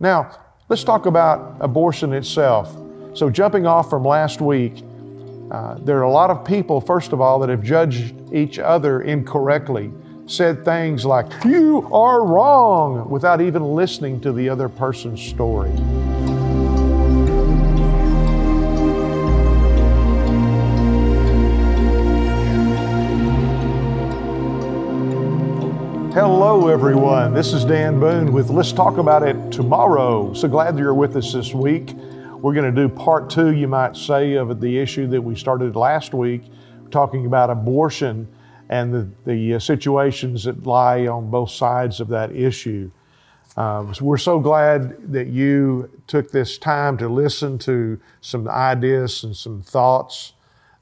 Now, let's talk about abortion itself. So, jumping off from last week, uh, there are a lot of people, first of all, that have judged each other incorrectly, said things like, You are wrong, without even listening to the other person's story. Hello, everyone. This is Dan Boone with Let's Talk About It Tomorrow. So glad you're with us this week. We're going to do part two, you might say, of the issue that we started last week, talking about abortion and the, the uh, situations that lie on both sides of that issue. Um, so we're so glad that you took this time to listen to some ideas and some thoughts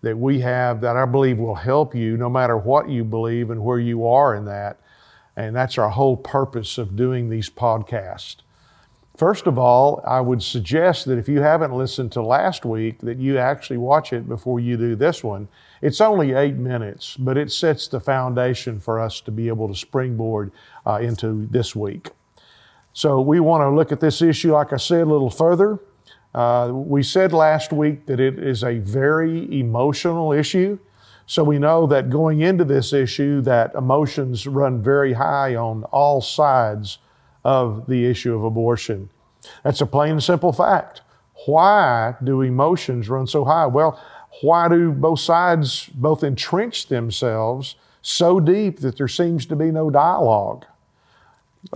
that we have that I believe will help you no matter what you believe and where you are in that. And that's our whole purpose of doing these podcasts. First of all, I would suggest that if you haven't listened to last week, that you actually watch it before you do this one. It's only eight minutes, but it sets the foundation for us to be able to springboard uh, into this week. So we want to look at this issue, like I said, a little further. Uh, we said last week that it is a very emotional issue. So we know that going into this issue, that emotions run very high on all sides of the issue of abortion. That's a plain and simple fact. Why do emotions run so high? Well, why do both sides both entrench themselves so deep that there seems to be no dialogue?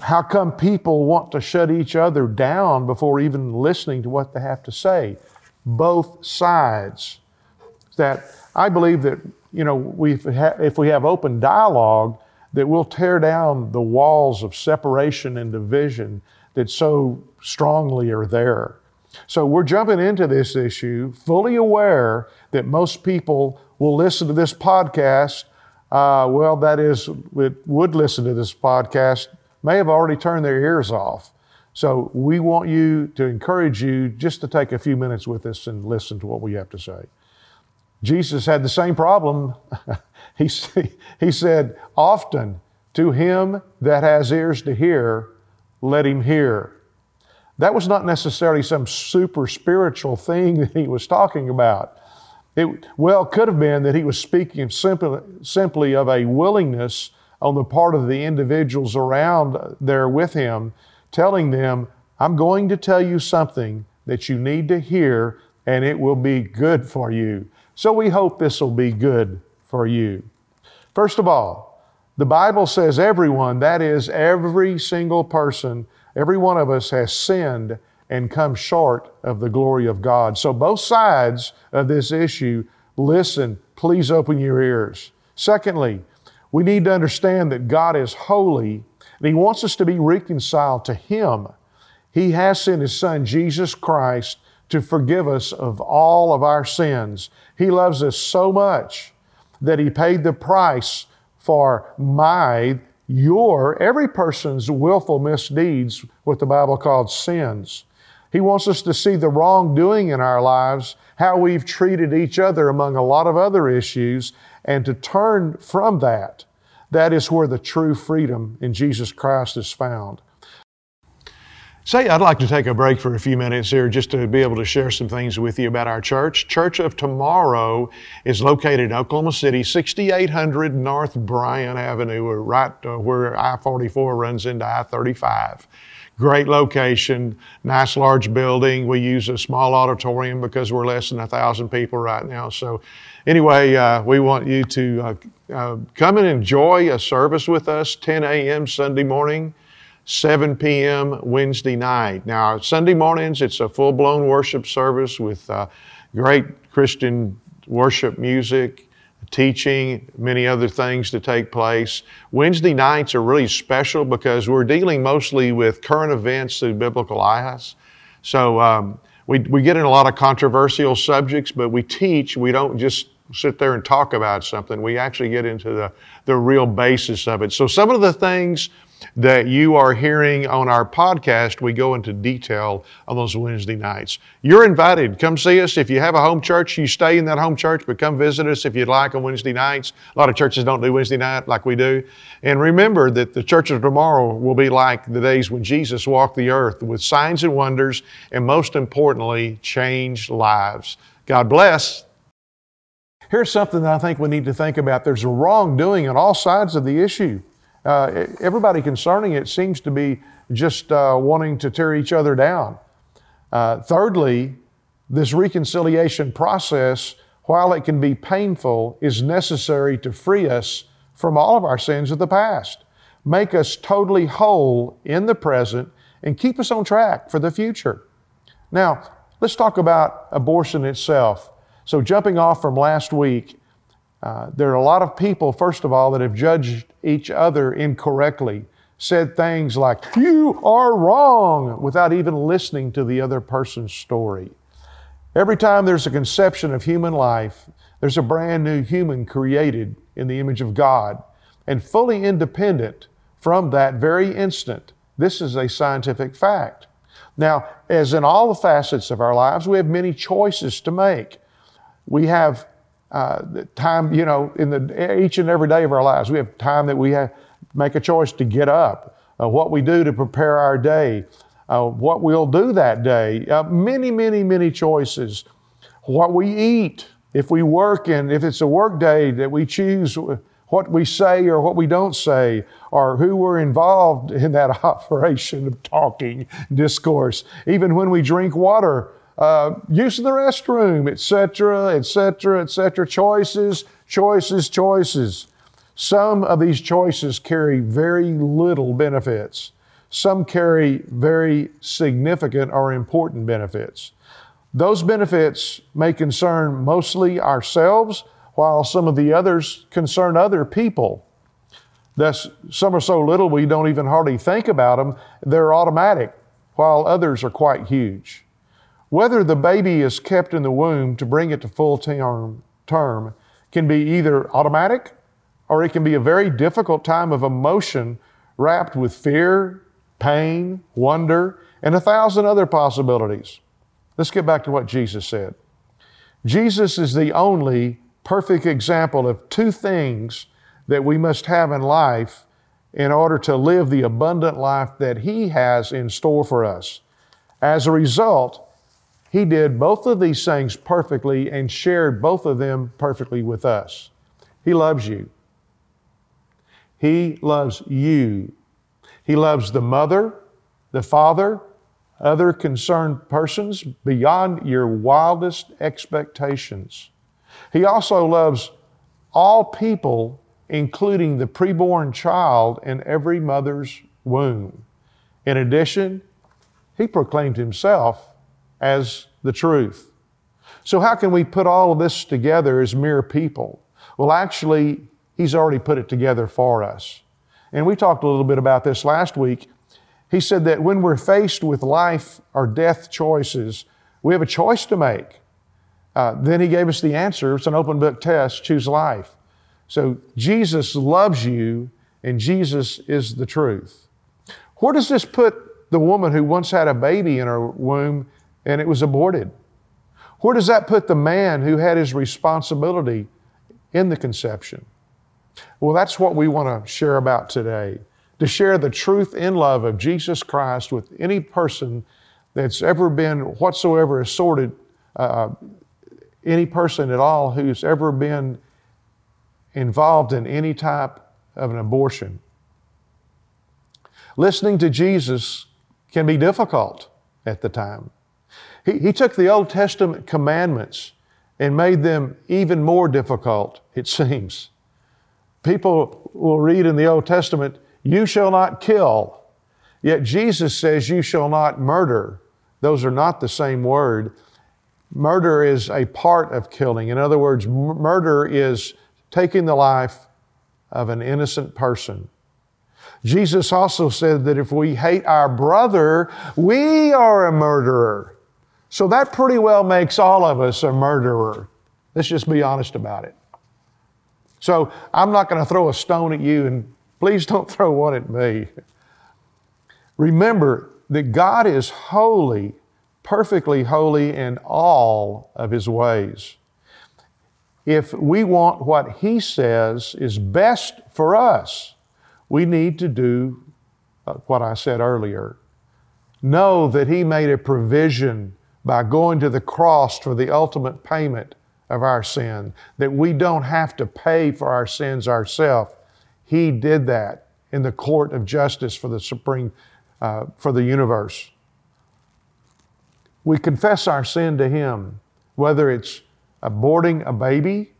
How come people want to shut each other down before even listening to what they have to say? Both sides. That I believe that you know, we, if we have open dialogue, that we'll tear down the walls of separation and division that so strongly are there. So we're jumping into this issue fully aware that most people will listen to this podcast. Uh, well, that is, would listen to this podcast, may have already turned their ears off. So we want you to encourage you just to take a few minutes with us and listen to what we have to say. Jesus had the same problem. he, he said, Often to him that has ears to hear, let him hear. That was not necessarily some super spiritual thing that he was talking about. It well could have been that he was speaking simply, simply of a willingness on the part of the individuals around there with him, telling them, I'm going to tell you something that you need to hear, and it will be good for you. So we hope this will be good for you. First of all, the Bible says everyone, that is, every single person, every one of us has sinned and come short of the glory of God. So, both sides of this issue, listen, please open your ears. Secondly, we need to understand that God is holy and He wants us to be reconciled to Him. He has sent His Son, Jesus Christ, to forgive us of all of our sins. He loves us so much that He paid the price for my, your, every person's willful misdeeds, what the Bible calls sins. He wants us to see the wrongdoing in our lives, how we've treated each other among a lot of other issues, and to turn from that. That is where the true freedom in Jesus Christ is found. Say, I'd like to take a break for a few minutes here just to be able to share some things with you about our church. Church of Tomorrow is located in Oklahoma City, 6800 North Bryant Avenue, right uh, where I 44 runs into I 35. Great location, nice large building. We use a small auditorium because we're less than a thousand people right now. So, anyway, uh, we want you to uh, uh come and enjoy a service with us 10 a.m. Sunday morning. 7 p.m. Wednesday night. Now, Sunday mornings, it's a full blown worship service with uh, great Christian worship music, teaching, many other things to take place. Wednesday nights are really special because we're dealing mostly with current events through biblical eyes. So, um, we, we get in a lot of controversial subjects, but we teach. We don't just sit there and talk about something. We actually get into the, the real basis of it. So, some of the things that you are hearing on our podcast, we go into detail on those Wednesday nights. You're invited. Come see us. If you have a home church, you stay in that home church, but come visit us if you'd like on Wednesday nights. A lot of churches don't do Wednesday night like we do. And remember that the church of tomorrow will be like the days when Jesus walked the earth with signs and wonders, and most importantly, changed lives. God bless. Here's something that I think we need to think about. There's a wrongdoing on all sides of the issue. Uh, everybody concerning it seems to be just uh, wanting to tear each other down. Uh, thirdly, this reconciliation process, while it can be painful, is necessary to free us from all of our sins of the past, make us totally whole in the present, and keep us on track for the future. Now, let's talk about abortion itself. So, jumping off from last week, uh, there are a lot of people, first of all, that have judged each other incorrectly, said things like, You are wrong, without even listening to the other person's story. Every time there's a conception of human life, there's a brand new human created in the image of God and fully independent from that very instant. This is a scientific fact. Now, as in all the facets of our lives, we have many choices to make. We have uh, time, you know, in the each and every day of our lives, we have time that we have make a choice to get up, uh, what we do to prepare our day, uh, what we'll do that day. Uh, many, many, many choices. What we eat, if we work and if it's a work day that we choose what we say or what we don't say, or who we're involved in that operation of talking, discourse. Even when we drink water, uh, use of the restroom, etc., etc., etc. Choices, choices, choices. Some of these choices carry very little benefits. Some carry very significant or important benefits. Those benefits may concern mostly ourselves, while some of the others concern other people. Thus, some are so little we don't even hardly think about them. They're automatic, while others are quite huge. Whether the baby is kept in the womb to bring it to full term, term can be either automatic or it can be a very difficult time of emotion wrapped with fear, pain, wonder, and a thousand other possibilities. Let's get back to what Jesus said. Jesus is the only perfect example of two things that we must have in life in order to live the abundant life that He has in store for us. As a result, he did both of these things perfectly and shared both of them perfectly with us. He loves you. He loves you. He loves the mother, the father, other concerned persons beyond your wildest expectations. He also loves all people, including the preborn child in every mother's womb. In addition, he proclaimed himself as the truth. So, how can we put all of this together as mere people? Well, actually, He's already put it together for us. And we talked a little bit about this last week. He said that when we're faced with life or death choices, we have a choice to make. Uh, then He gave us the answer. It's an open book test choose life. So, Jesus loves you, and Jesus is the truth. Where does this put the woman who once had a baby in her womb and it was aborted. Where does that put the man who had his responsibility in the conception? Well, that's what we want to share about today. To share the truth in love of Jesus Christ with any person that's ever been whatsoever assorted, uh, any person at all who's ever been involved in any type of an abortion. Listening to Jesus can be difficult at the time. He, he took the Old Testament commandments and made them even more difficult, it seems. People will read in the Old Testament, You shall not kill. Yet Jesus says, You shall not murder. Those are not the same word. Murder is a part of killing. In other words, murder is taking the life of an innocent person. Jesus also said that if we hate our brother, we are a murderer. So that pretty well makes all of us a murderer. Let's just be honest about it. So I'm not going to throw a stone at you, and please don't throw one at me. Remember that God is holy, perfectly holy in all of His ways. If we want what He says is best for us, we need to do uh, what I said earlier. Know that He made a provision by going to the cross for the ultimate payment of our sin, that we don't have to pay for our sins ourselves. He did that in the court of justice for the supreme, uh, for the universe. We confess our sin to Him, whether it's aborting a baby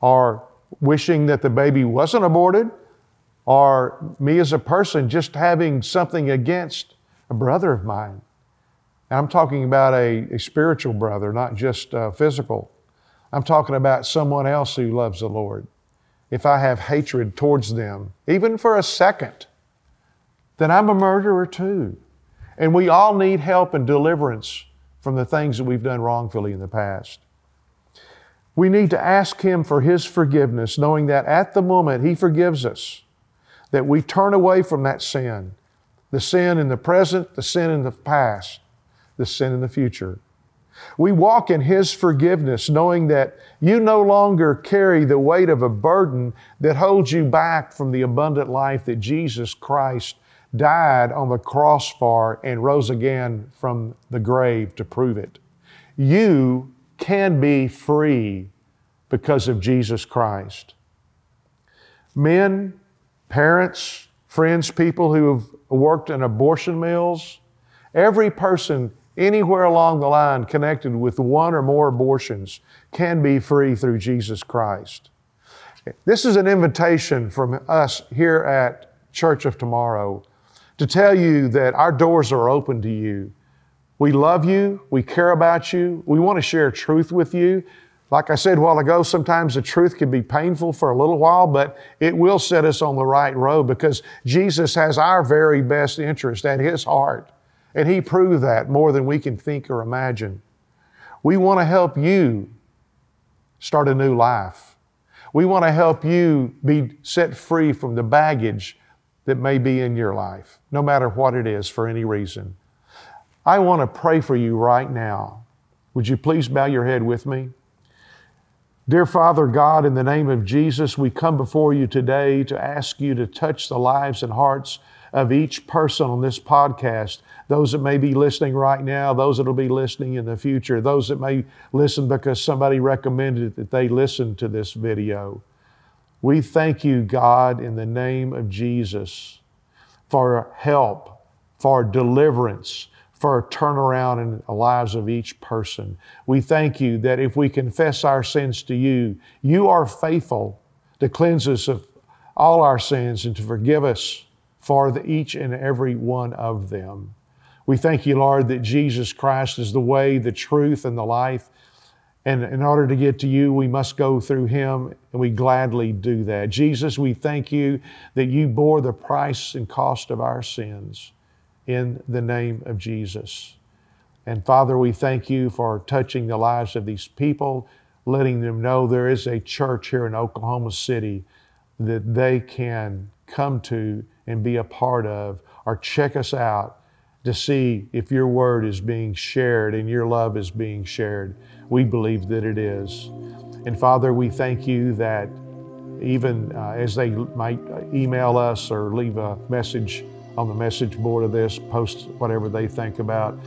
or wishing that the baby wasn't aborted, or me as a person just having something against a brother of mine. And I'm talking about a, a spiritual brother, not just uh, physical. I'm talking about someone else who loves the Lord. If I have hatred towards them, even for a second, then I'm a murderer too. And we all need help and deliverance from the things that we've done wrongfully in the past. We need to ask Him for His forgiveness, knowing that at the moment He forgives us, that we turn away from that sin the sin in the present, the sin in the past, the sin in the future. We walk in His forgiveness, knowing that you no longer carry the weight of a burden that holds you back from the abundant life that Jesus Christ died on the cross for and rose again from the grave to prove it. You can be free because of Jesus Christ. Men, parents, friends, people who have worked in abortion mills, every person anywhere along the line connected with one or more abortions can be free through Jesus Christ. This is an invitation from us here at Church of Tomorrow to tell you that our doors are open to you. We love you, we care about you, we want to share truth with you. Like I said a while ago, sometimes the truth can be painful for a little while, but it will set us on the right road because Jesus has our very best interest at His heart. And He proved that more than we can think or imagine. We want to help you start a new life. We want to help you be set free from the baggage that may be in your life, no matter what it is for any reason. I want to pray for you right now. Would you please bow your head with me? Dear Father God, in the name of Jesus, we come before you today to ask you to touch the lives and hearts of each person on this podcast, those that may be listening right now, those that will be listening in the future, those that may listen because somebody recommended that they listen to this video. We thank you, God, in the name of Jesus, for help, for deliverance, for a turnaround in the lives of each person. We thank you that if we confess our sins to you, you are faithful to cleanse us of all our sins and to forgive us for the, each and every one of them. We thank you, Lord, that Jesus Christ is the way, the truth, and the life. And in order to get to you, we must go through Him, and we gladly do that. Jesus, we thank you that you bore the price and cost of our sins in the name of Jesus. And Father, we thank you for touching the lives of these people, letting them know there is a church here in Oklahoma City that they can come to and be a part of, or check us out to see if your word is being shared and your love is being shared. We believe that it is. And Father, we thank you that even uh, as they might email us or leave a message on the message board of this, post whatever they think about,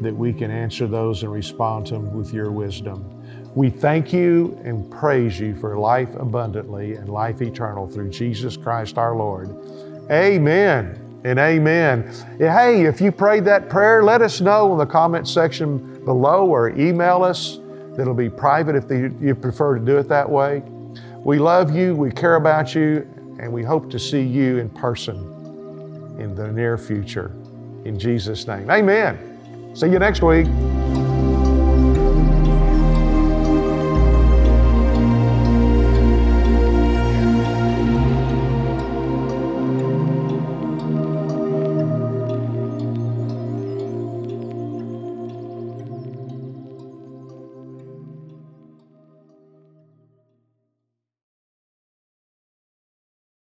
that we can answer those and respond to them with your wisdom. We thank you and praise you for life abundantly and life eternal through Jesus Christ our Lord. Amen and amen. Hey, if you prayed that prayer, let us know in the comment section below or email us. It'll be private if you prefer to do it that way. We love you, we care about you, and we hope to see you in person in the near future. In Jesus' name. Amen. See you next week.